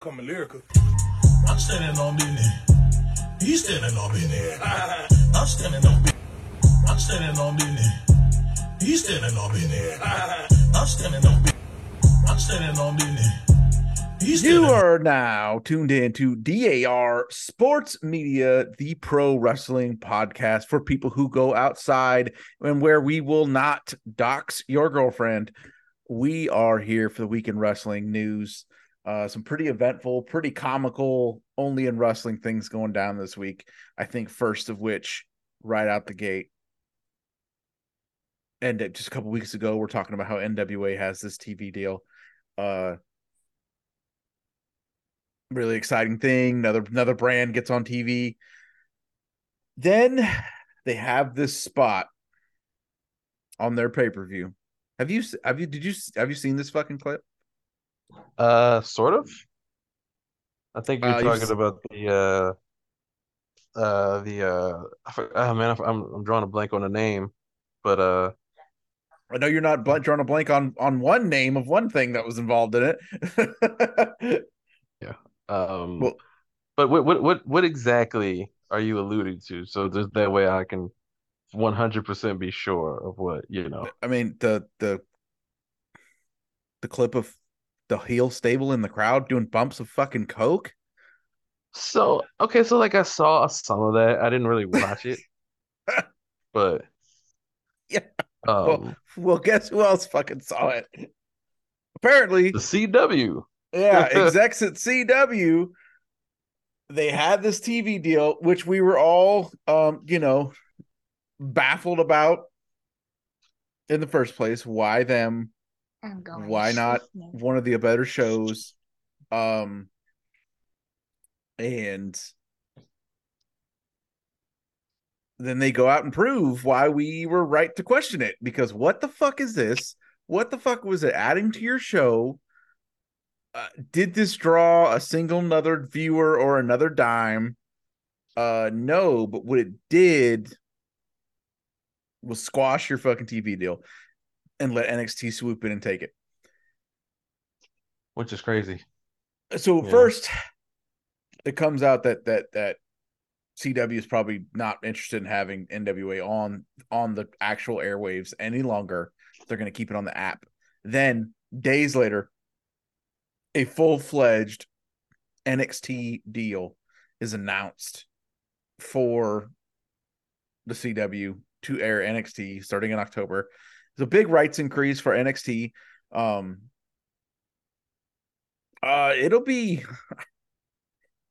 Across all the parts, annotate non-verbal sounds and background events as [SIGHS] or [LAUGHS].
Coming lyrical. I'm standing on business. He's standing on business. [LAUGHS] I'm standing on business. I'm standing on business. He's standing on business. [LAUGHS] I'm standing on business. I'm standing on business. You are now tuned in to DAR Sports Media, the pro wrestling podcast for people who go outside and where we will not dox your girlfriend. We are here for the weekend wrestling news. Uh, some pretty eventful, pretty comical, only in wrestling things going down this week. I think first of which, right out the gate, and just a couple weeks ago, we're talking about how NWA has this TV deal. Uh, really exciting thing. Another another brand gets on TV. Then they have this spot on their pay per view. Have you have you did you have you seen this fucking clip? Uh, sort of. I think you're Uh, you've talking about the uh, uh, the uh, oh man, I'm I'm drawing a blank on the name, but uh, I know you're not drawing a blank on on one name of one thing that was involved in it. [LAUGHS] Yeah. Um, Well- but what what what what exactly are you alluding to? So just that way I can 100% be sure of what you know. I mean the the the clip of the heel stable in the crowd doing bumps of fucking coke. So okay, so like I saw some of that. I didn't really watch it, [LAUGHS] but Yeah. um, Well, well, guess who else fucking saw it? Apparently, the CW. Yeah, [LAUGHS] execs at CW, they had this TV deal, which we were all, um, you know, baffled about in the first place. Why them? I'm going. Why not one of the better shows? Um, and then they go out and prove why we were right to question it. Because what the fuck is this? What the fuck was it adding to your show? Uh, did this draw a single another viewer or another dime? Uh, no, but what it did was squash your fucking TV deal and let NXT swoop in and take it. which is crazy. So Yeah. first, it comes out that that that CW is probably not interested in having NWA on on the actual airwaves any longer. They're going to keep it on the app. Then days later, a full fledged NXT deal is announced for the CW to air NXT starting in October. It's a big rights increase for NXT. Um, uh, it'll be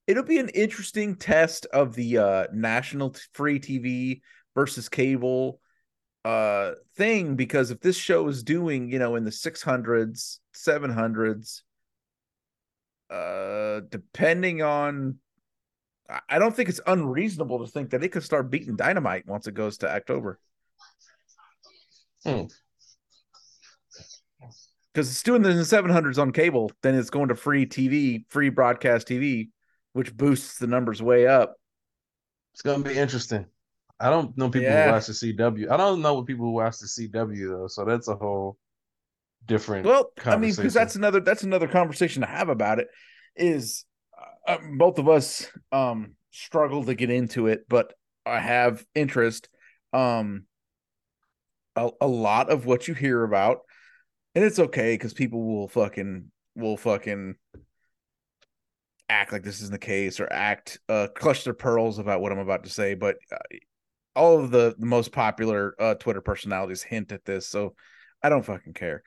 it'll be an interesting test of the uh national t- free TV versus cable uh thing because if this show is doing, you know, in the 600s, 700s uh depending on I- don't think it's unreasonable to think that it could start beating Dynamite once it goes to October. Hmm. Because it's doing the 700s on cable, then it's going to free TV, free broadcast TV, which boosts the numbers way up. It's gonna be interesting. I don't know people Yeah. who watch the CW. I don't know what people who watch the CW though, so that's a whole different. Well, I mean, because that's another that's another conversation to have about it. Is uh, both of us um struggle to get into it, but I have interest. Um, a, a lot of what you hear about, and it's okay because people will fucking will fucking act like this isn't the case or act uh clutch their pearls about what I'm about to say, but uh, all of the, the most popular uh Twitter personalities hint at this, so I don't fucking care.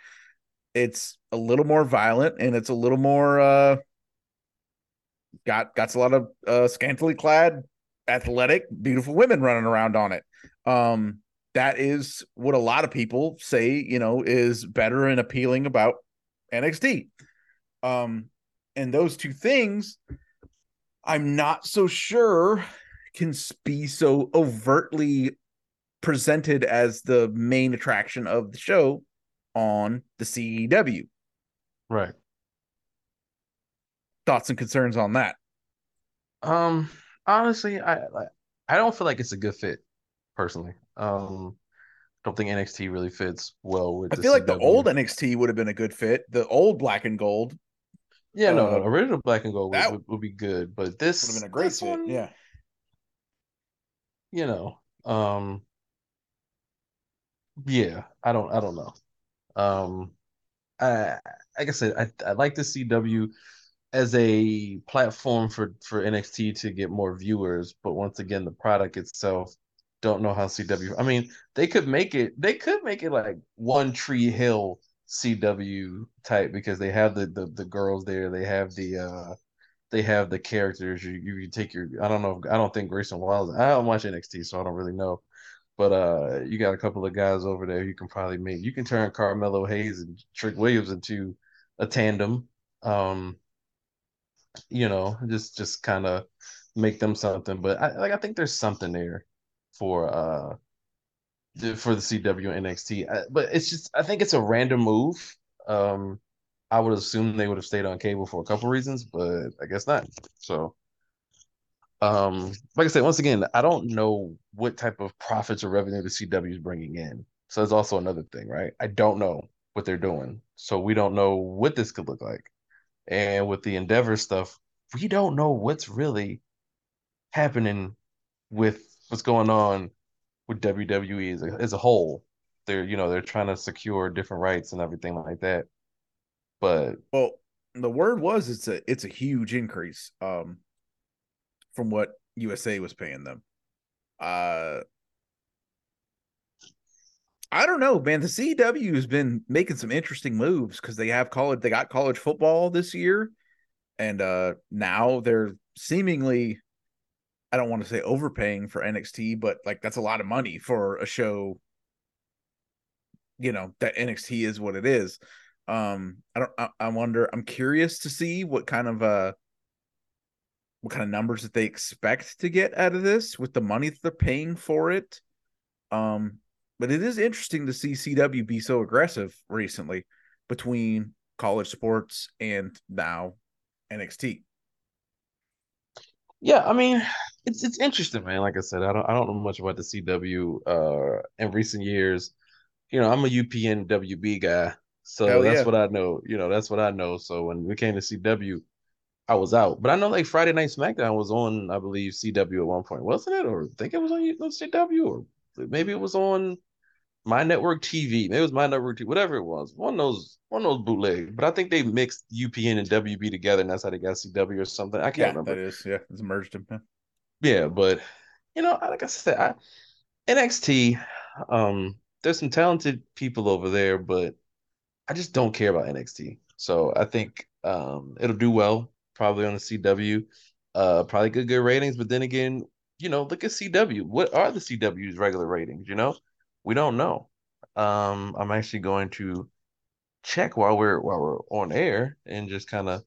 It's a little more violent and it's a little more uh got got a lot of uh scantily clad athletic beautiful women running around on it. Um that is what a lot of people say you know is better and appealing about NXT um and those two things I'm not so sure can be so overtly presented as the main attraction of the show on the CW. right. Thoughts and concerns on that? Um, honestly, I I don't feel like it's a good fit personally. Um, don't think NXT really fits well with. I feel like the old NXT would have been a good fit. The old black and gold. Yeah, no, Uh, no, original black and gold would, would, would be good, but this Would have been a great fit. one, Yeah. you know, um, yeah, I don't, I don't know. Um, I, like I said, I, I like the CW as a platform for for NXT to get more viewers, but once again, the product itself, don't know how CW. I mean, they could make it, they could make it like One Tree Hill CW type because they have the the, the girls there, they have the uh they have the characters. You you, take your I don't know I don't think Grayson Wild I don't watch NXT so I don't really know. But uh you got a couple of guys over there you can probably make you can turn Carmelo Hayes and Trick Williams into a tandem. Um you know, just just kind of make them something. But I like I think there's something there for uh for the CW NXT. Uh, but it's just I think it's a random move. Um I would assume they would have stayed on cable for a couple reasons, but I guess not. So um like I said, once again, I don't know what type of profits or revenue the CW is bringing in. So that's also another thing, right? I don't know what they're doing. So we don't know what this could look like. And with the Endeavor stuff, we don't know what's really happening with what's going on with WWE as a, as a whole. They're, you know, they're trying to secure different rights and everything like that. But Well, the word was it's a it's a huge increase um from what USA was paying them. Uh I don't know, man. The CW has been making some interesting moves because they have college they got college football this year and uh now they're seemingly I don't want to say overpaying for NXT, but like that's a lot of money for a show you know that NXT is what it is. Um, I don't. I, I wonder. I'm curious to see what kind of uh, what kind of numbers that they expect to get out of this with the money that they're paying for it. Um, but it is interesting to see CW be so aggressive recently between college sports and now NXT. Yeah, I mean, it's it's interesting, man. Like I said, I don't I don't know much about the CW uh in recent years. You know, I'm a UPN WB guy, so Hell that's yeah. what I know. You know, that's what I know. So when we came to CW, I was out. But I know like Friday Night SmackDown was on, I believe, CW at one point, wasn't it? Or I think it was on on CW, or maybe it was on My Network TV. Maybe it was My Network TV, whatever it was. One of those, one of those bootleg. But I think they mixed UPN and WB together, and that's how they got CW or something. I can't Yeah, remember. that is. Yeah, it's merged them. Yeah. Yeah, but you know, like I said, I, NXT, um, there's some talented people over there, but I just don't care about NXT. So I think um it'll do well, probably on the CW. Uh probably good good ratings, but then again, you know, look at CW. What are the CW's regular ratings, you know? We don't know. Um I'm actually going to check while we're while we're on air and just kind of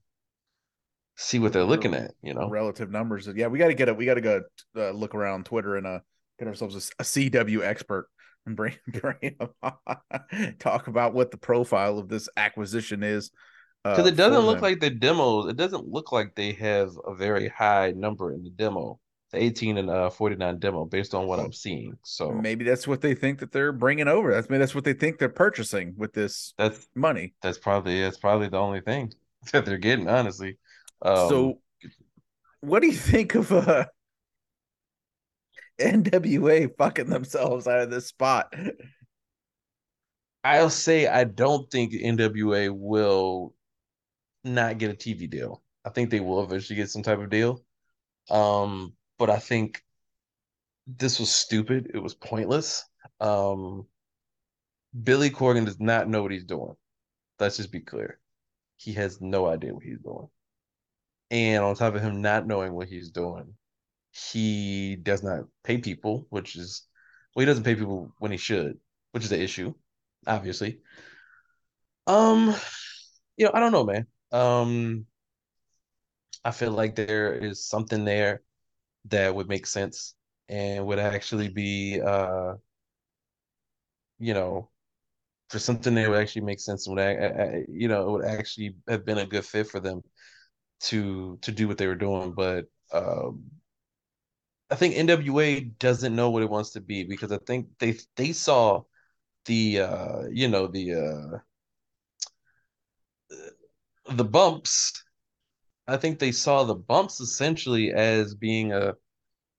see what they're looking at, you know. relative numbers. Yeah, we got to get it. We got to go uh, look around Twitter and uh, get ourselves a, a CW expert and bring [LAUGHS] bring him talk about what the profile of this acquisition is. Because uh, it doesn't look them. like the demos, it doesn't look like they have a very high number in the demo, the 18 and uh 49 demo, based on what I'm seeing. So maybe that's what they think that they're bringing over. That's maybe that's what they think they're purchasing with this that's money. that's probably that's probably the only thing [LAUGHS] that they're getting, honestly. Um, so, what do you think of uh [LAUGHS] NWA fucking themselves out of this spot? I'll say I don't think NWA will not get a TV deal. I think they will eventually get some type of deal. Um, but I think this was stupid. It was pointless. Um, Billy Corgan does not know what he's doing. Let's just be clear. He has no idea what he's doing. And on top of him not knowing what he's doing, he does not pay people, which is well, he doesn't pay people when he should, which is the issue, obviously. Um, you know, I don't know, man. Um, I feel like there is something there that would make sense and would actually be uh you know for something that would actually make sense and would you know it would actually have been a good fit for them to to do what they were doing. But um I think NWA doesn't know what it wants to be because I think they they saw the uh you know the uh the bumps I think they saw the bumps essentially as being a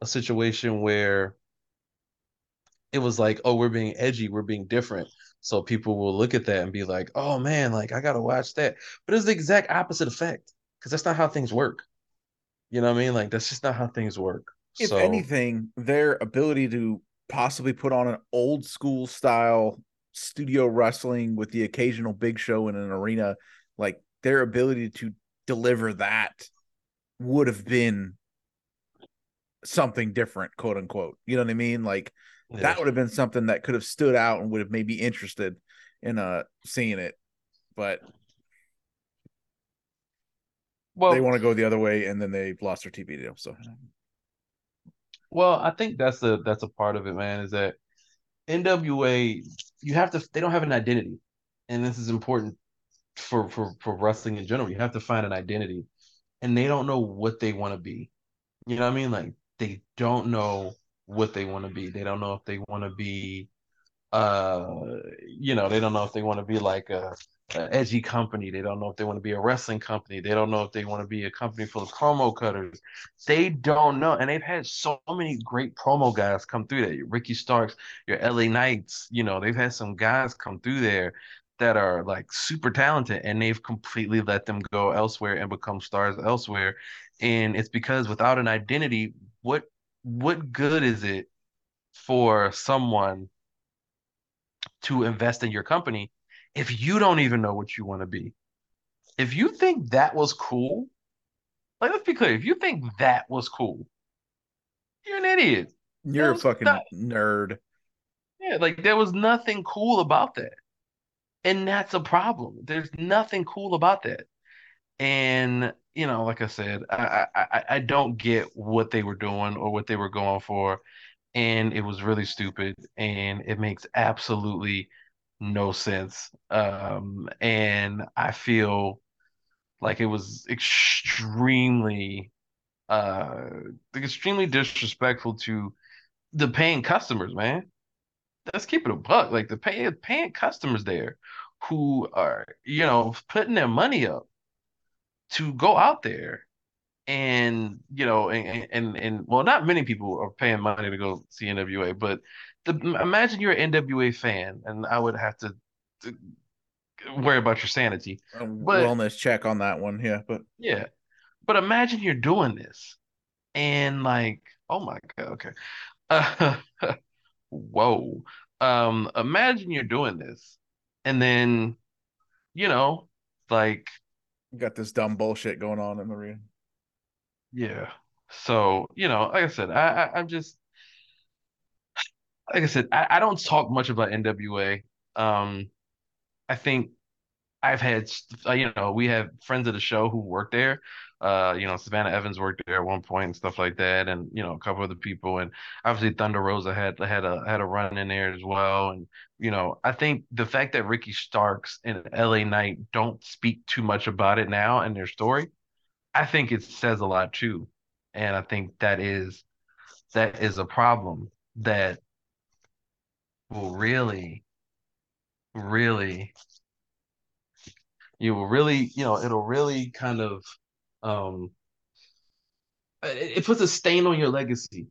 a situation where it was like, oh, we're being edgy, we're being different. So people will look at that and be like, oh man, like I gotta watch that. But it's the exact opposite effect because that's not how things work. You know what I mean? Like that's just not how things work. If so, anything, their ability to possibly put on an old school style studio wrestling with the occasional big show in an arena, like their ability to deliver that would have been something different, quote unquote. You know what I mean? Like yeah. that would have been something that could have stood out and would have maybe interested in uh seeing it. But well, they want to go the other way, and then they've lost their TV deal. So, well, I think that's a that's a part of it, man. Is that NWA? You have to. They don't have an identity, and this is important for for for wrestling in general. You have to find an identity, and they don't know what they want to be. You know what I mean? Like they don't know what they want to be. They don't know if they want to be, uh, you know, they don't know if they want to be like a, a, edgy company. They don't know if they want to be a wrestling company. They don't know if they want to be a company full of promo cutters. They don't know, and they've had so many great promo guys come through that. Ricky Starks, your LA Knights. You know, they've had some guys come through there that are like super talented and they've completely let them go elsewhere and become stars elsewhere and it's because without an identity what what good is it for someone to invest in your company if you don't even know what you want to be? If you think that was cool, like let's be clear, if you think that was cool, you're an idiot. You're a fucking not, nerd. Yeah, like there was nothing cool about that. And that's a problem. There's nothing cool about that. And you know, like I said, I, I I don't get what they were doing or what they were going for, and it was really stupid, and it makes absolutely no sense. Um, and I feel like it was extremely, uh, extremely disrespectful to the paying customers, man. Let's keep it a buck. Like the paying paying customers there, who are you know putting their money up to go out there and you know and, and and well not many people are paying money to go see NWA but the, imagine you're an NWA fan and I would have to, to worry about your sanity but, wellness check on that one yeah but yeah but imagine you're doing this and like oh my god okay. Uh, [LAUGHS] whoa. Um imagine you're doing this and then you know like got this dumb bullshit going on in the ring. Yeah. So, you know, like I said, I, I am just like I said, I, I don't talk much about NWA. Um I think I've had you know, we have friends of the show who work there. Uh, you know, Savannah Evans worked there at one point and stuff like that, and you know, a couple other people, and obviously Thunder Rosa had had a had a run in there as well. And you know, I think the fact that Ricky Starks and LA Knight don't speak too much about it now and their story, I think it says a lot too. And I think that is that is a problem that will really, really you will really, you know, it'll really kind of um, it, it puts a stain on your legacy,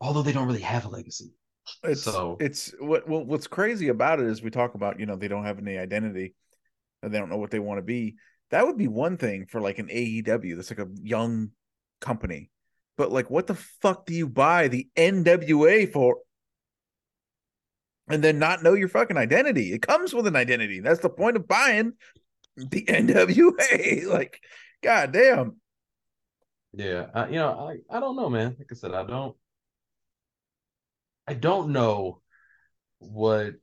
although they don't really have a legacy. It's so it's what well, what's crazy about it is we talk about you know they don't have any identity and they don't know what they want to be. That would be one thing for like an AEW that's like a young company, but like what the fuck do you buy the NWA for? And then not know your fucking identity. It comes with an identity. That's the point of buying the NWA. [LAUGHS] like God damn. Yeah, I, you know, I I don't know, man. Like I said, I don't I don't know what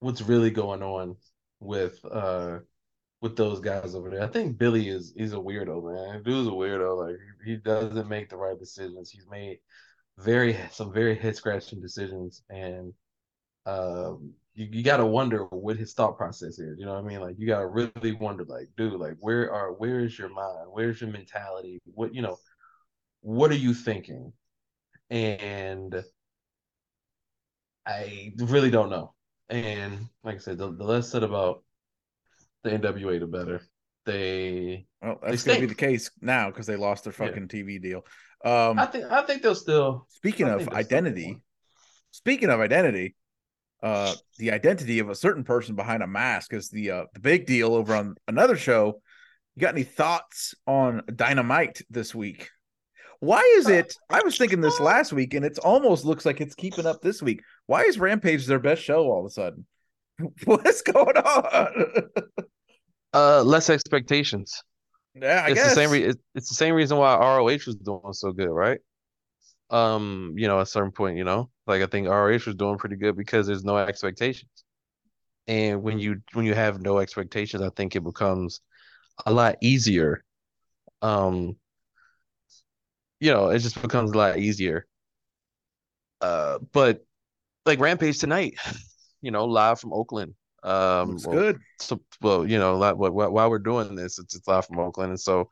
what's really going on with uh with those guys over there. I think Billy is he's a weirdo, man. Dude's a weirdo. Like he doesn't make the right decisions. He's made very some very head scratching decisions, and um, you, you got to wonder what his thought process is. You know what I mean? Like you got to really wonder, like, dude, like where are where is your mind? Where's your mentality? What you know? What are you thinking? And I really don't know. And like I said, the, the less said about the NWA, the better. They well, that's going to be the case now because they lost their fucking yeah. TV deal. Um, I think I think they'll still. Speaking of identity, speaking of identity, uh, the identity of a certain person behind a mask is the uh, the big deal over on another show. You got any thoughts on Dynamite this week? Why is it? I was thinking this last week, and it almost looks like it's keeping up this week. Why is Rampage their best show all of a sudden? [LAUGHS] What's going on? [LAUGHS] uh, less expectations. Yeah, I it's guess. the same. Re- it's the same reason why ROH was doing so good, right? Um, you know, at a certain point, you know, like I think ROH was doing pretty good because there's no expectations, and when you when you have no expectations, I think it becomes a lot easier. Um, you know, it just becomes a lot easier. Uh, but like Rampage tonight, [LAUGHS] you know, live from Oakland. Um, Looks well, good. So, well, you know, like, while we're doing this, it's, it's live from Oakland, and so,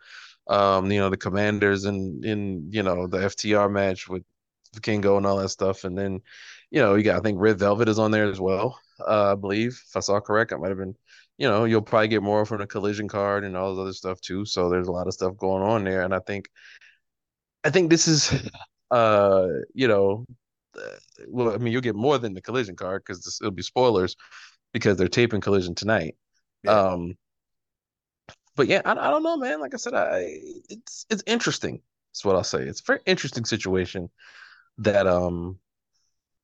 um, you know, the Commanders and in you know the FTR match with Kingo and all that stuff, and then, you know, you got I think Red Velvet is on there as well. Uh, I believe if I saw correct, I might have been. You know, you'll probably get more from the collision card and all this other stuff too. So there's a lot of stuff going on there, and I think, I think this is, uh, you know, well, I mean, you'll get more than the collision card because it'll be spoilers because they're taping Collision tonight. Yeah. Um, but yeah, I, I don't know, man. Like I said, I it's it's interesting. That's what I'll say. It's a very interesting situation that um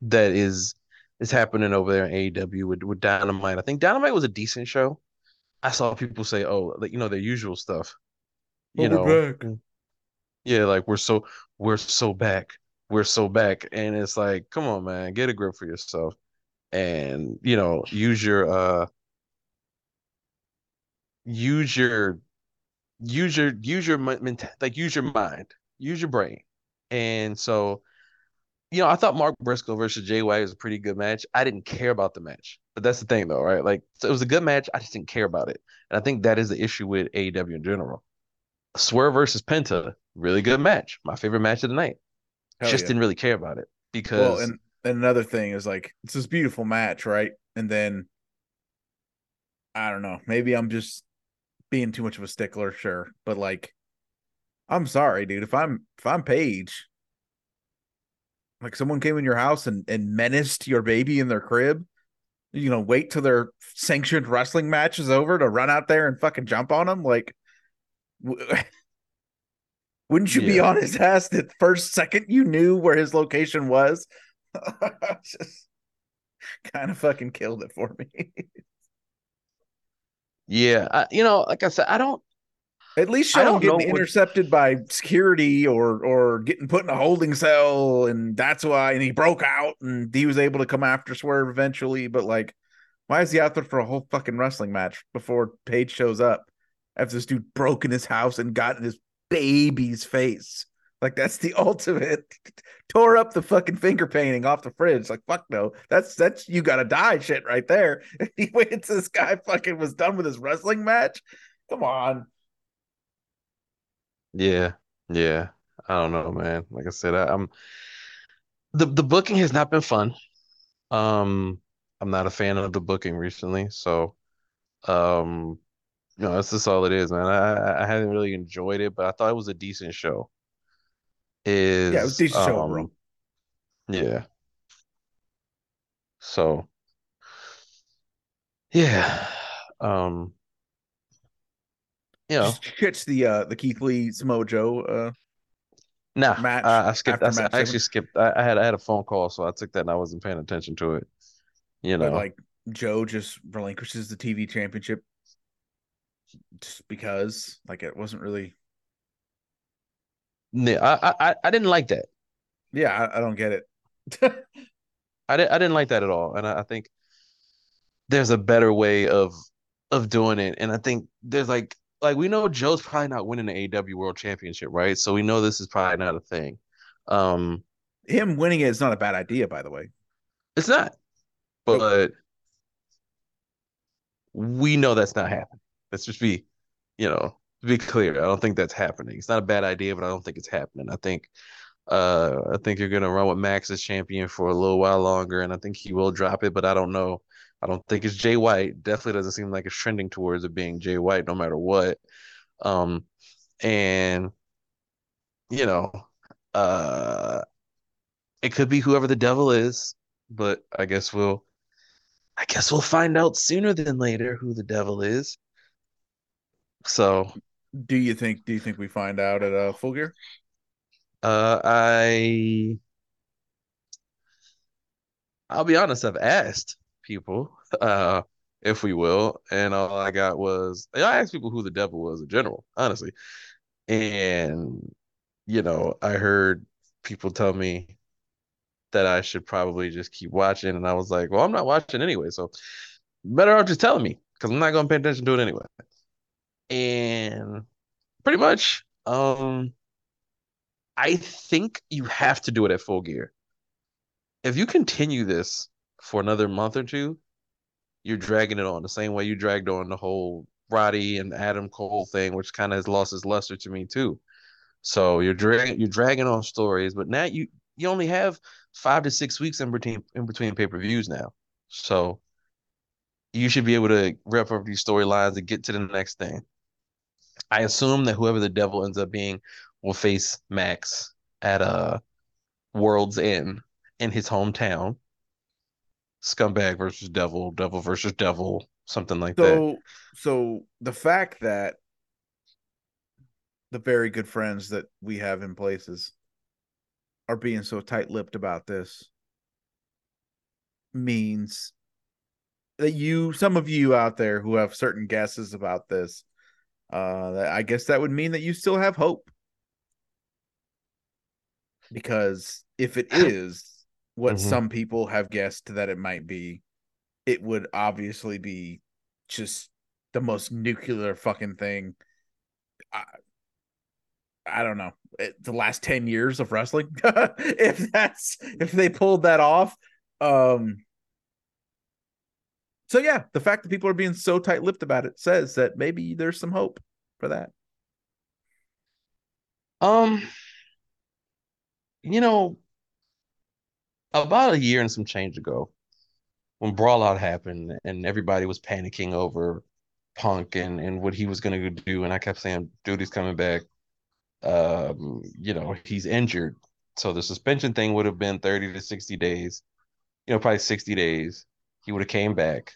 that is is happening over there in AEW with with Dynamite. I think Dynamite was a decent show. I saw people say, "Oh, like you know, their usual stuff." You oh, know, back. yeah, like we're so we're so back, we're so back, and it's like, come on, man, get a grip for yourself and you know use your uh use your use your use your like use your mind use your brain and so you know i thought mark briscoe versus jay white was a pretty good match. I didn't care about the match but that's the thing though right? Like so it was a good match. I just didn't care about it. And i think that is the issue with aew in general. Swerve versus penta really good match. My favorite match of the night. Hell just yeah. didn't really care about it because well, and and another thing is like it's this beautiful match, right? And then I don't know, maybe I'm just being too much of a stickler, sure, but like I'm sorry, dude. If I'm if I'm Page, like someone came in your house and and menaced your baby in their crib, you know, wait till their sanctioned wrestling match is over to run out there and fucking jump on them, like. [LAUGHS] Wouldn't you yeah. be on his ass the first second you knew where his location was? [LAUGHS] just kind of fucking killed it for me. [LAUGHS] yeah, I, you know, like I said, I don't. At least show him getting intercepted by security or or getting put in a holding cell, and that's why. And he broke out, and he was able to come after Swerve eventually. But like, why is he out there for a whole fucking wrestling match before Page shows up? After this dude broke in his house and got in his baby's face. Like that's the [LAUGHS] ultimate. Tore up the fucking finger painting off the fridge. Like fuck no, that's that's you gotta die shit right there. [LAUGHS] he waits. This guy fucking was done with his wrestling match. Come on. Yeah, yeah. I don't know, man. Like I said, I, I'm the the booking has not been fun. Um, I'm not a fan of the booking recently, so um, you know, that's just all it is, man. I I haven't really enjoyed it, but I thought it was a decent show is yeah, it was decent um, show overall. Yeah. So yeah. [SIGHS] Um you know, catch the uh the Keith Lee Samoa Joe uh Nah, match uh, I skipped. I, I actually skipped. I, I, had I had a phone call, so I took that and I wasn't paying attention to it. You know, but like Joe just relinquishes the TV championship just because, like, it wasn't really yeah, I, I I didn't like that. Yeah, I, I don't get it. [LAUGHS] I didn't I didn't like that at all, and I, I think there's a better way of of doing it, and I think there's like like we know Joe's probably not winning the AEW World Championship, right? So we know this is probably not a thing. Um, him winning it is not a bad idea, by the way. It's not, but we know that's not happening. Let's just be, you know, to be clear, I don't think that's happening. It's not a bad idea, but I don't think it's happening. I think uh I think you're gonna run with Max as champion for a little while longer, and I think he will drop it, but I don't know. I don't think it's Jay White. Definitely doesn't seem like it's trending towards it being Jay White, no matter what. Um, and you know, uh, it could be whoever the devil is, but I guess we'll, I guess we'll find out sooner than later who the devil is. So, Do you think? Do you think we find out at uh, Full Gear? uh, I, I'll be honest, I've asked people, [LAUGHS] uh, if we will, and all I got was I asked people who the devil was in general, honestly, and you know, I heard people tell me that I should probably just keep watching, and I was like, well, I'm not watching anyway, so better off just telling me because I'm not gonna pay attention to it anyway. And pretty much, um, I think you have to do it at full gear. If you continue this for another month or two, you're dragging it on the same way you dragged on the whole Roddy and Adam Cole thing, which kind of has lost its luster to me too. So you're dragging you're dragging on stories, but now you you only have five to six weeks in between in between pay per views now. So you should be able to wrap up these storylines and get to the next thing. I assume that whoever the devil ends up being will face Max at a World's End in his hometown. Scumbag versus devil, devil versus devil, something like that. So, so the fact that the very good friends that we have in places are being so tight-lipped about this means that you, some of you out there who have certain guesses about this, uh, that I guess that would mean that you still have hope. Because if it [LAUGHS] is what Mhm. some people have guessed that it might be, it would obviously be just the most nuclear fucking thing. I, I don't know. It, the last 10 years of wrestling [LAUGHS] if that's if they pulled that off. Um So yeah, the fact that people are being so tight-lipped about it says that maybe there's some hope for that. Um, you know, about a year and some change ago, when Brawl Out happened and everybody was panicking over Punk and, and what he was going to do, and I kept saying, dude, he's coming back. Um, you know, he's injured. So the suspension thing would have been 30 to 60 days, you know, probably 60 days. He would have came back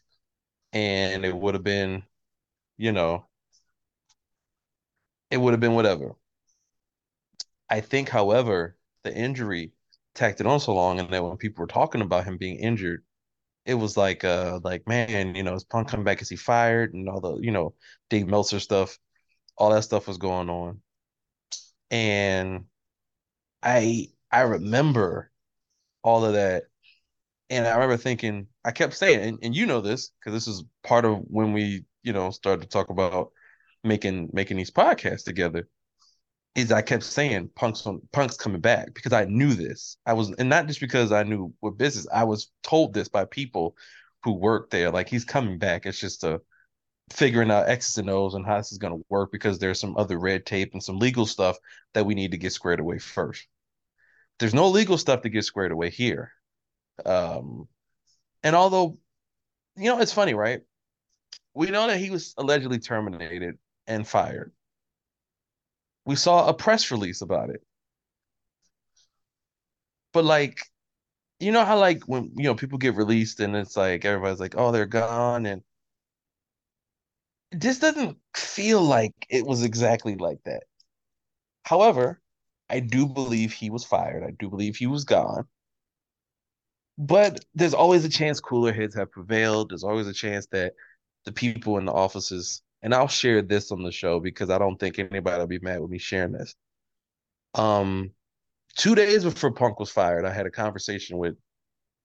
and it would have been, you know, it would have been whatever. I think, however, the injury tacked it on so long, and that when people were talking about him being injured, it was like, uh, like man, you know, is Punk coming back? Is he fired? And all the, you know, Dave Meltzer stuff, all that stuff was going on, and I I remember all of that, and I remember thinking, I kept saying, and, and you know this because this is part of when we, you know, started to talk about making making these podcasts together is I kept saying Punk's on, Punk's coming back because I knew this. I was and not just because I knew what business. I was told this by people who work there. Like he's coming back. It's just a figuring out X's and O's and how this is going to work because there's some other red tape and some legal stuff that we need to get squared away first. There's no legal stuff to get squared away here. Um, and although, you know, it's funny, right? We know that he was allegedly terminated and fired we saw a press release about it. But like, you know how like when you know people get released and it's like everybody's like, oh, they're gone, and this doesn't feel like it was exactly like that. However, I do believe he was fired. I do believe he was gone. But there's always a chance cooler heads have prevailed. There's always a chance that the people in the offices and I'll share this on the show because I don't think anybody will be mad with me sharing this. Um, two days before Punk was fired, I had a conversation with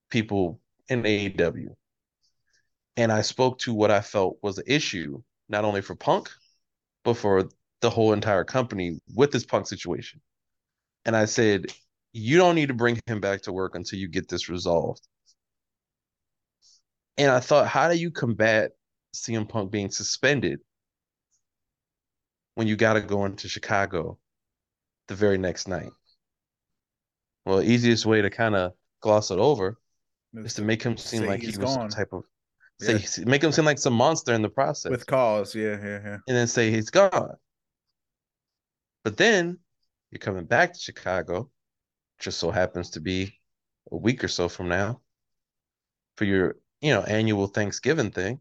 people in AEW, and I spoke to what I felt was an issue, not only for Punk, but for the whole entire company with this Punk situation. And I said, you don't need to bring him back to work until you get this resolved. And I thought, how do you combat CM Punk being suspended when you got to go into Chicago the very next night? Well, easiest way to kind of gloss it over is to make him seem like he was gone. some type of say make him seem like some monster in the process, with cause. Yeah, yeah, yeah. and then say he's gone. But then you're coming back to Chicago, just so happens to be a week or so from now for your, you know, annual Thanksgiving thing.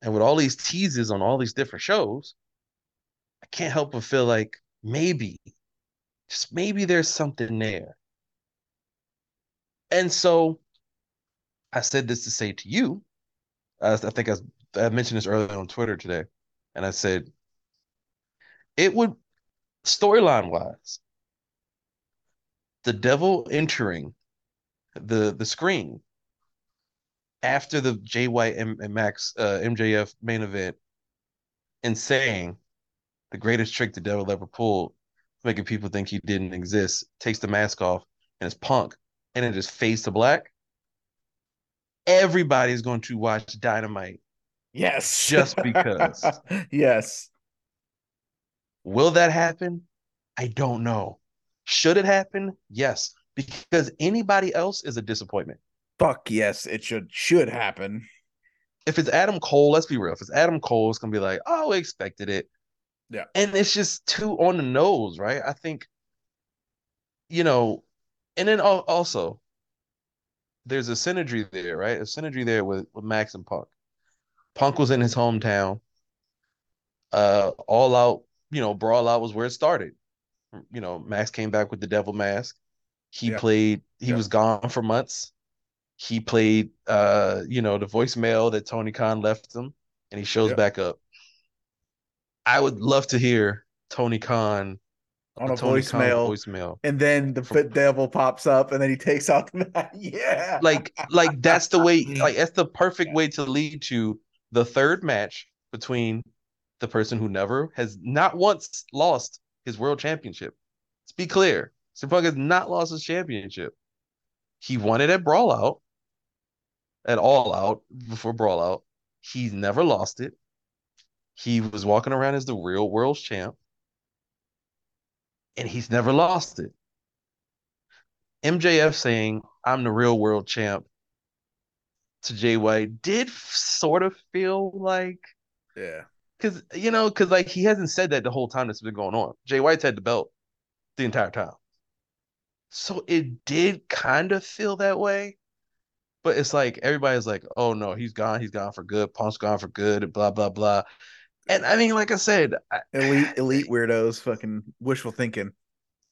And with all these teases on all these different shows, I can't help but feel like maybe, just maybe there's something there. And so I said this to say to you, I, I think I, I mentioned this earlier on Twitter today, and I said it would storyline wise, the devil entering the the screen after the Jay White and, and Max uh, MJF main event and saying the greatest trick the devil ever pulled, making people think he didn't exist, takes the mask off and it's punk and it just fades to black. Everybody's going to watch Dynamite. Yes. Just [LAUGHS] because. yes. Will that happen? I don't know. Should it happen? Yes, because anybody else is a disappointment. Fuck yes, it should should happen. If it's Adam Cole, let's be real. If it's Adam Cole, it's gonna be like, oh, we expected it. Yeah. And it's just too on the nose, right? I think, you know, and then also there's a synergy there, right? A synergy there with, with Max and Punk. Punk was in his hometown. Uh, all out, you know, brawl out was where it started. You know, Max came back with the devil mask. He Yeah. played, he Yeah. was gone for months. He played uh, you know, the voicemail that Tony Khan left him, and he shows Yeah. back up. I would love to hear Tony Khan On a Tony Khan voicemail. voicemail. And then the fit devil pops up and then he takes out the mask. [LAUGHS] Yeah. like like that's the way [LAUGHS] like that's the perfect way to lead to the third match between the person who never has not once lost his world championship. Let's be clear. CM Punk has not lost his championship. He won it at Brawl Out, at All Out before Brawl Out. He's never lost it. He was walking around as the real world champ, and he's never lost it. MJF saying, I'm the real world champ to Jay White did sort of feel like yeah. because you know because like he hasn't said that the whole time that's been going on. Jay White's had the belt the entire time, so it did kind of feel that way. But it's like everybody's like, "Oh no, he's gone. He's gone for good. Punk's gone for good." And blah blah blah. And I mean, like I said, I, Elite [SIGHS] elite weirdos fucking wishful thinking.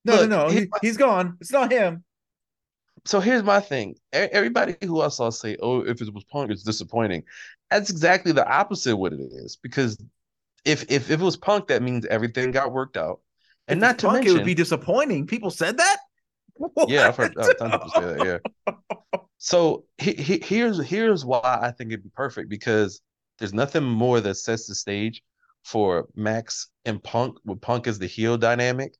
No, Look, no, no. he- he's gone. It's not him. so here's my thing. Everybody who I saw say, "Oh, if it was Punk, it's disappointing." That's exactly the opposite of what it is. Because if if, if it was Punk, that means everything got worked out, and If not to Punk, mention, it would be disappointing. People said that. [LAUGHS] yeah, I've heard, I've What? done people say that. Yeah. [LAUGHS] So he, he, here's here's why I think it'd be perfect because there's nothing more that sets the stage for Max and Punk with Punk as the heel dynamic.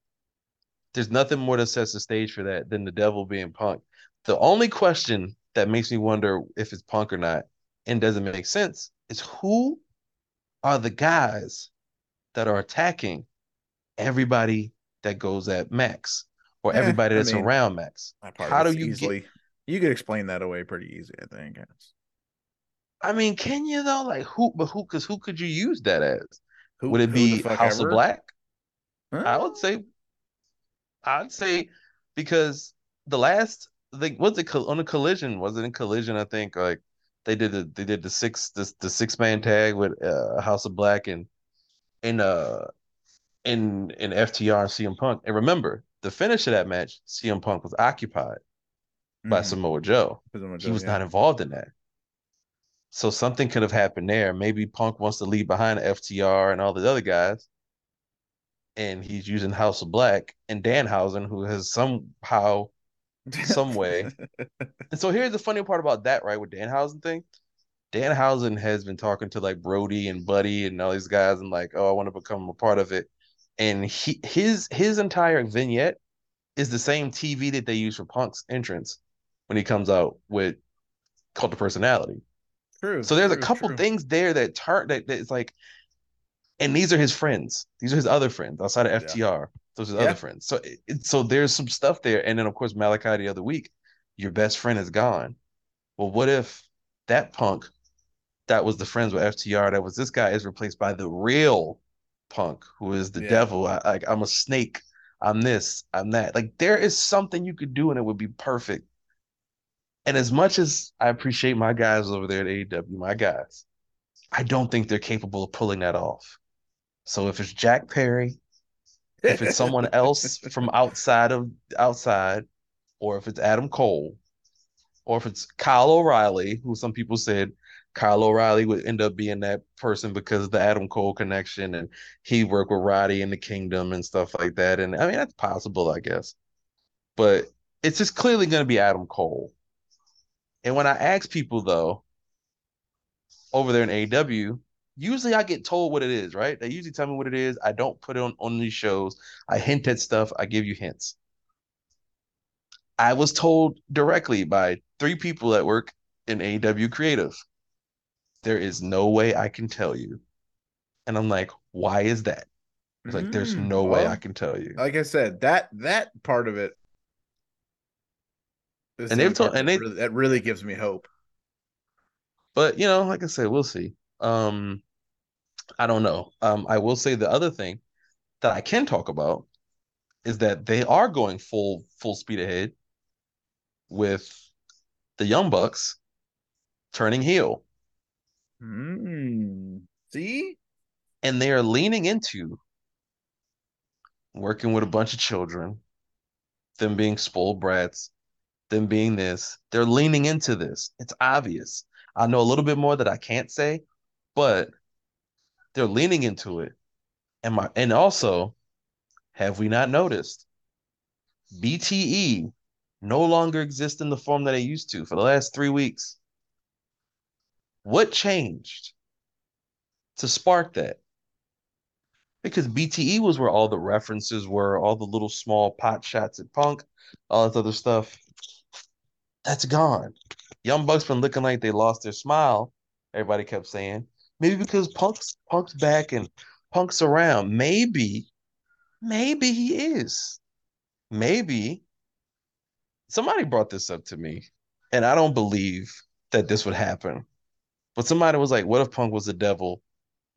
There's nothing more that sets the stage for that than the devil being Punk. The only question that makes me wonder if it's Punk or not and doesn't make sense is who are the guys that are attacking everybody that goes at Max or Eh, everybody I that's mean, around Max. How do you get- easily? You could explain that away pretty easy, I think. I mean, can you though? Like who? But who? Because who could you use that as? Who, Would it be House ever? of Black? Huh? I would say. I'd say because the last like was it on a collision? Was it in collision? I think like they did the they did the six the, the six man tag with uh, House of Black and in uh in in FTR and CM Punk. And remember the finish of that match, CM Punk was occupied by Mhm. Samoa Joe. Samoa he Joe, was yeah. not involved in that. So something could have happened there. Maybe Punk wants to leave behind FTR and all the other guys. And he's using House of Black and Danhausen, who has somehow, some way. [LAUGHS] And so here's the funny part about that, right? With Danhausen thing. Danhausen has been talking to like Brody and Buddy and all these guys and like, oh, I want to become a part of it. And he his his entire vignette is the same TV that they use for Punk's entrance when he comes out with cult of personality. True. So there's a couple true. things there that turn that, that it's like, and these are his friends. These are his other friends outside of Yeah. FTR. Those are his Yeah. other friends. So it, it- so there's some stuff there. And then of course Malachi the other week, your best friend is gone. Well, what if that punk that was the friends with FTR that was this guy is replaced by the real Punk, who is the Yeah. devil. I, like I'm a snake. I'm this. I'm that. Like there is something you could do, and it would be perfect. And as much as I appreciate my guys over there at AEW, my guys, I don't think they're capable of pulling that off. So if it's Jack Perry, if it's someone [LAUGHS] else from outside of outside, or if it's Adam Cole, or if it's Kyle O'Reilly, who some people said Kyle O'Reilly would end up being that person because of the Adam Cole connection and he worked with Roddy in the Kingdom and stuff like that. And I mean that's possible, I guess. But it's just clearly going to be Adam Cole. And when I ask people though, over there in AEW, usually I get told what it is, right? They usually tell me what it is. I don't put it on, on these shows. I hint at stuff. I give you hints. I was told directly by three people that work in AEW Creative. There is no way I can tell you. And I'm like, why is that? It's like, there's Mm, no way I can tell you. like I said, that that part of it. And they've told- and they- really, that really gives me hope. But you know, like I said, we'll see. Um, I don't know. Um, I will say the other thing that I can talk about is that they are going full full speed ahead with the Young Bucks turning heel, Mm. See, and they are leaning into working with a bunch of children, them being spoiled brats, them being this. They're leaning into this. It's obvious. I know a little bit more that I can't say, but they're leaning into it. And my and also, have we not noticed? BTE no longer exists in the form that it used to for the last three weeks. What changed to spark that? Because BTE was where all the references were, all the little small pot shots at Punk, all this other stuff. That's gone. Young Bucks been looking like they lost their smile. Everybody kept saying maybe because Punk's Punk's back and Punk's around. Maybe, maybe he is. Maybe somebody brought this up to me, and I don't believe that this would happen. But somebody was like, "What if Punk was the devil,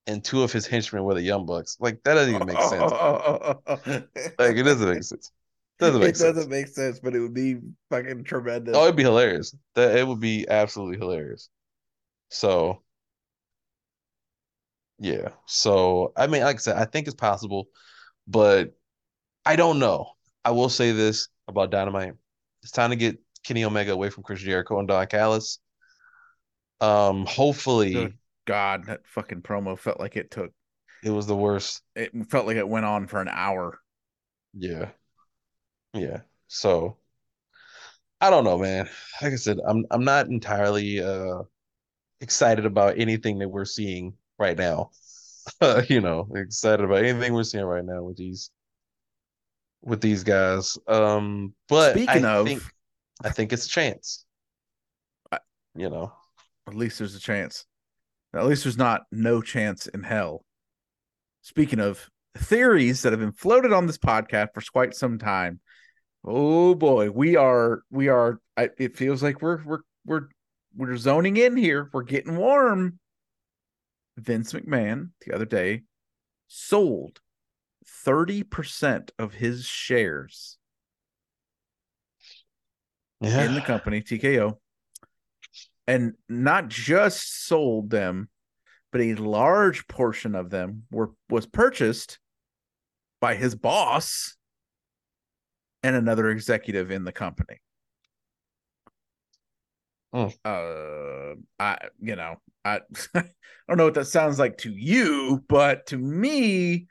and two of his henchmen were the Young Bucks?" Like that doesn't even make sense. [LAUGHS] Like it doesn't make sense. Doesn't make it sense. doesn't make sense, but it would be fucking tremendous. Oh, it'd be hilarious. That it would be absolutely hilarious. So, yeah. So, I mean, like I said, I think it's possible, but I don't know. I will say this about Dynamite: it's time to get Kenny Omega away from Chris Jericho and Don Callis. Um, hopefully, Good. God, that fucking promo felt like it took. it was the worst. It felt like it went on for an hour. Yeah, yeah. So, I don't know, man. Like I said, I'm I'm not entirely uh excited about anything that we're seeing right now. [LAUGHS] you know, excited about anything we're seeing right now with these with these guys. Um, but Speaking I of, think I think it's a chance. I- You know, at least there's a chance. At least there's not no chance in hell. Speaking of theories that have been floated on this podcast for quite some time. Oh boy, we are we are I, it feels like we're we're we're we're zoning in here. We're getting warm. Vince McMahon the other day sold 30% of his shares yeah, in the company, TKO, and not just sold them, but a large portion of them were was purchased by his boss and another executive in the company. Hmm. Uh, I you know I [LAUGHS] I don't know what that sounds like to you, but to me,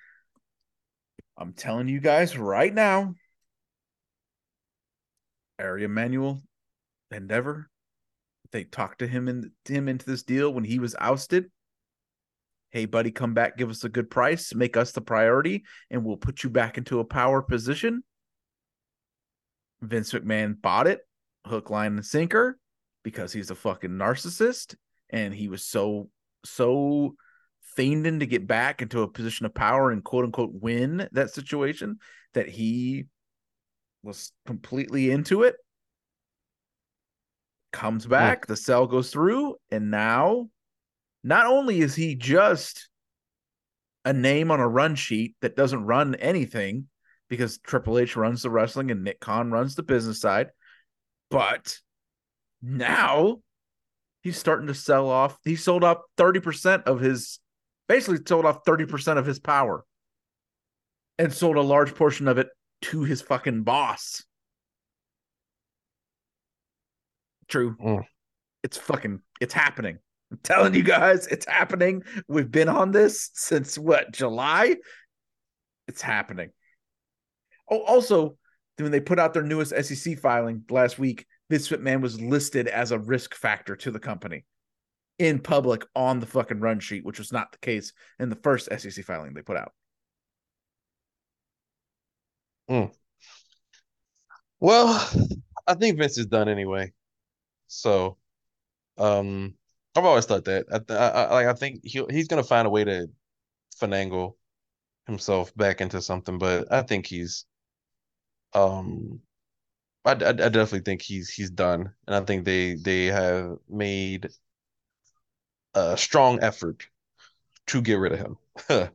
I'm telling you guys right now, Ari Emanuel Endeavor, they talked to him and him into this deal when he was ousted. Hey, buddy, come back, give us a good price, make us the priority, and we'll put you back into a power position. Vince McMahon bought it, hook, line, and sinker, because he's a fucking narcissist, and he was so so fiending to get back into a position of power and quote unquote win that situation that he was completely into it. Comes back, the cell goes through, and now not only is he just a name on a run sheet that doesn't run anything because Triple H runs the wrestling and Nick Khan runs the business side. But now he's starting to sell off. He sold off 30% of his, basically sold off 30% of his power and sold a large portion of it to his fucking boss. True. Mm. It's fucking, it's happening. I'm telling you guys, it's happening. We've been on this since what, July? It's happening. Oh, also, when they put out their newest SEC filing last week, Vince McMahon was listed as a risk factor to the company in public on the fucking run sheet, which was not the case in the first SEC filing they put out. Mm. Well, I think Vince is done anyway. So, um, I've always thought that. I, I, I. I think he he's gonna find a way to finagle himself back into something, but I think he's, um, I, I, definitely think he's he's done, and I think they they have made a strong effort to get rid of him. [LAUGHS]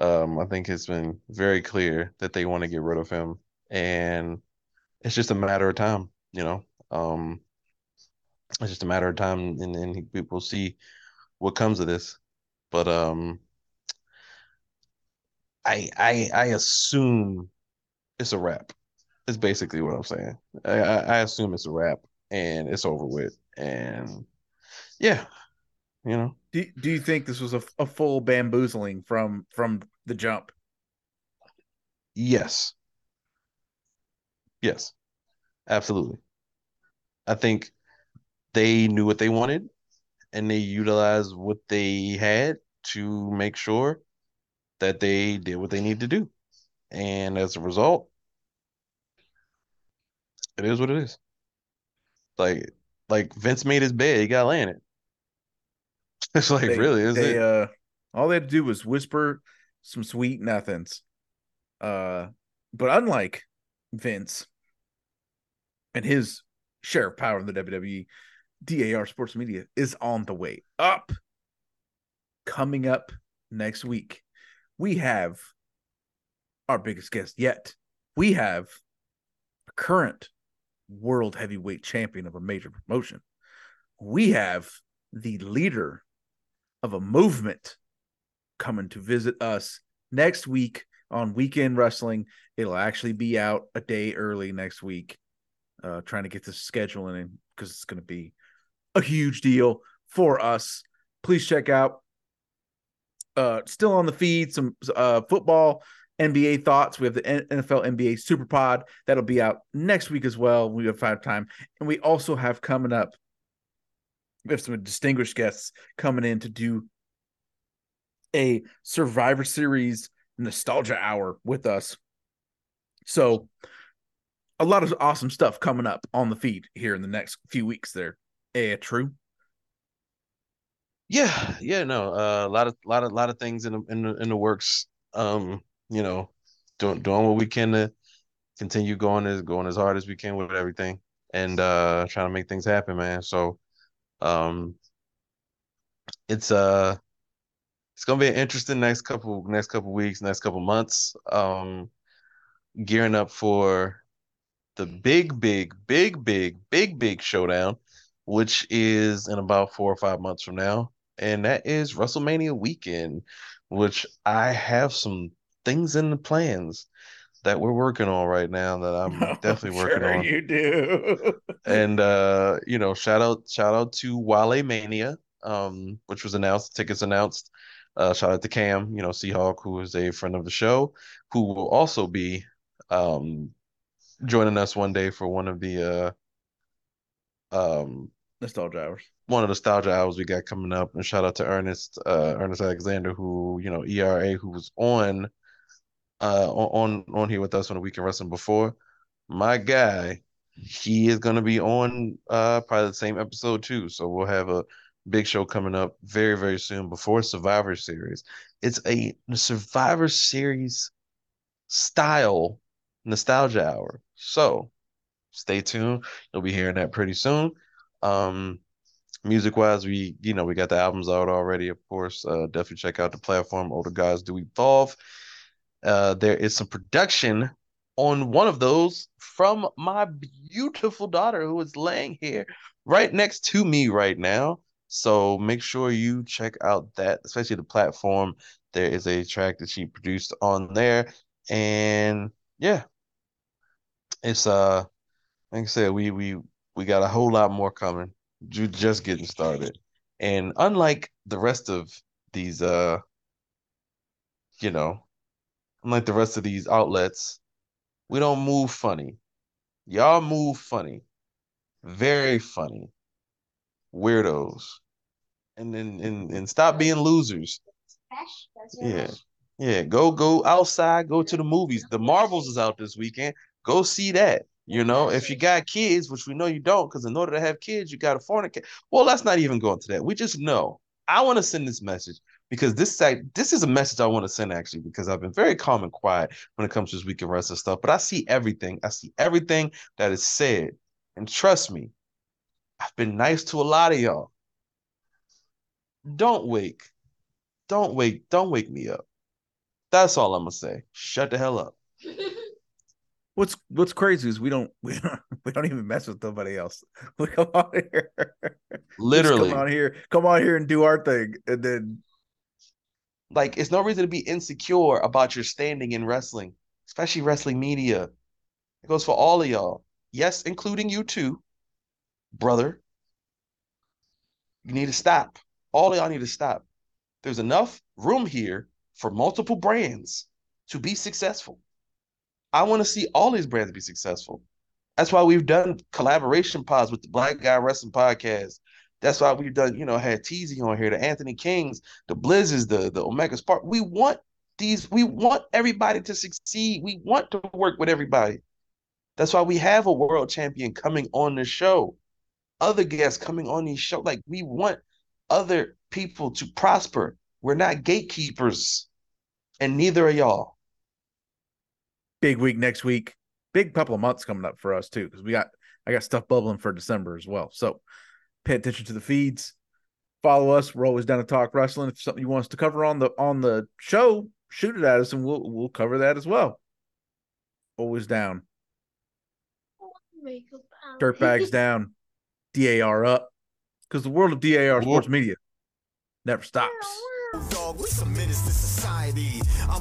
um, I think it's been very clear that they want to get rid of him, and it's just a matter of time, you know. Um, it's just a matter of time, and, and we will see what comes of this. But um, I I I assume it's a wrap. It's basically what I'm saying. I, I assume it's a wrap and it's over with. And yeah, you know. Do Do you think this was a, a full bamboozling from from the jump? Yes. Yes. Absolutely. I think they knew what they wanted and they utilized what they had to make sure that they did what they need to do. And as a result, it is what it is. Like like Vince made his bed, he got laying [LAUGHS] it. It's like They- really is they it? uh all they had to do was whisper some sweet nothings. Uh but unlike Vince and his share of power in the WWE, DAR Sports Media is on the way up. Coming up next week, we have our biggest guest yet. We have a current world heavyweight champion of a major promotion. We have the leader of a movement coming to visit us next week on Weekend Wrestling. It'll actually be out a day early next week. Uh, trying to get the scheduling in because it's going to be a huge deal for us. Please check out uh still on the feed some uh football NBA thoughts. We have the NFL NBA Super Pod that'll be out next week as well. We have five time, and we also have coming up. We have some distinguished guests coming in to do a Survivor Series nostalgia hour with us. So, a lot of awesome stuff coming up on the feed here in the next few weeks. There, eh, true. Yeah, yeah, no, uh, a lot of lot of lot of things in in the in the works. Um, you know, doing doing what we can to continue going as going as hard as we can with everything and uh trying to make things happen, man. So, um, it's uh it's gonna be an interesting next couple next couple weeks, next couple months. Um, gearing up for the big, big, big, big, big, big showdown, which is in about four or five months from now, and that is WrestleMania weekend, which I have some things in the plans that we're working on right now that I'm [LAUGHS] definitely working sure on. You do. [LAUGHS] And uh, you know, shout out shout out to Wale Mania, um, which was announced, tickets announced. Uh, shout out to Cam, you know, Seahawk, who is a friend of the show, who will also be um joining us one day for one of the uh um Nostalgia hours. one of the nostalgia hours we got coming up. And shout out to Ernest uh Ernest Alexander, who, you know, ERA, who was on uh on on here with us on the weekend wrestling before. My guy, he is gonna be on uh probably the same episode too. So we'll have a big show coming up very, very soon before Survivor Series. It's a Survivor Series style nostalgia hour. So stay tuned. You'll be hearing that pretty soon. Um Music wise, we you know we got the albums out already. Of course, uh, definitely check out the platform. Older guys do evolve. Uh, there is some production on one of those from my beautiful daughter who is laying here right next to me right now. So make sure you check out that, especially the platform. There is a track that she produced on there. And yeah, it's uh like I said, we we we got a whole lot more coming. You're just getting started. And unlike the rest of these uh you know, unlike the rest of these outlets, we don't move funny. Y'all move funny. Very funny. Weirdos. And then and, and stop being losers. Yeah. Yeah. Go go outside, go to the movies. The Marvels is out this weekend. Go see that. You know, if you got kids, which we know you don't, because in order to have kids, you got to fornicate. Well, let's not even go into that. We just know. I want to send this message because this this is a message I want to send actually because I've been very calm and quiet when it comes to this weekend wrestling stuff, but I see everything. I see everything that is said, and trust me, I've been nice to a lot of y'all. Don't wake, don't wake, don't wake me up. That's all I'm gonna say. Shut the hell up. [LAUGHS] What's What's crazy is we don't [LAUGHS] we don't we don't even mess with nobody else. [LAUGHS] We come on here, literally come on here, come on here and do our thing, and then like, it's no reason to be insecure about your standing in wrestling, especially wrestling media. It goes for all of y'all. Yes, including you too, brother. You need to stop. All of y'all need to stop. There's enough room here for multiple brands to be successful. I want to see all these brands be successful. That's why we've done collaboration pods with the Black Guy Wrestling Podcast, that's why we've done, you know, had Teasy on here, the Anthony Kings, the Blizzes, the the Omega Spark. We want these, we want everybody to succeed. We want to work with everybody. That's why we have a world champion coming on the show, other guests coming on these show. Like we want other people to prosper. We're not gatekeepers, and neither are y'all. Big week next week. Big couple of months coming up for us too, because we got I got stuff bubbling for December as well. So pay attention to the feeds. Follow us. We're always down to talk wrestling. If something you want us to cover on the on the show, shoot it at us and we'll we'll cover that as well. Always down. Dirtbags [LAUGHS] down. DAR up. Because the world of DAR sports media never stops.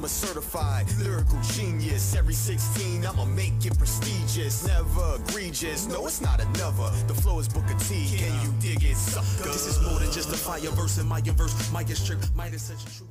I'm a certified lyrical genius. Every 16, I'ma make it prestigious. Never egregious. No, it's not another. The flow is Booker T. Can you dig it, sucker? This is more than just a fire verse in my verse. My is might is such a true